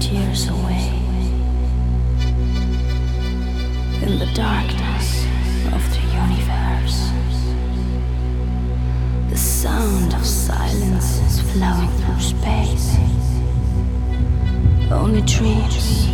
light years away. In the darkness of the universe, the sound of silence is flowing through space. Only dreams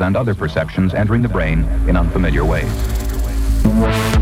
and other perceptions entering the brain in unfamiliar ways.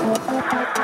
Perfect.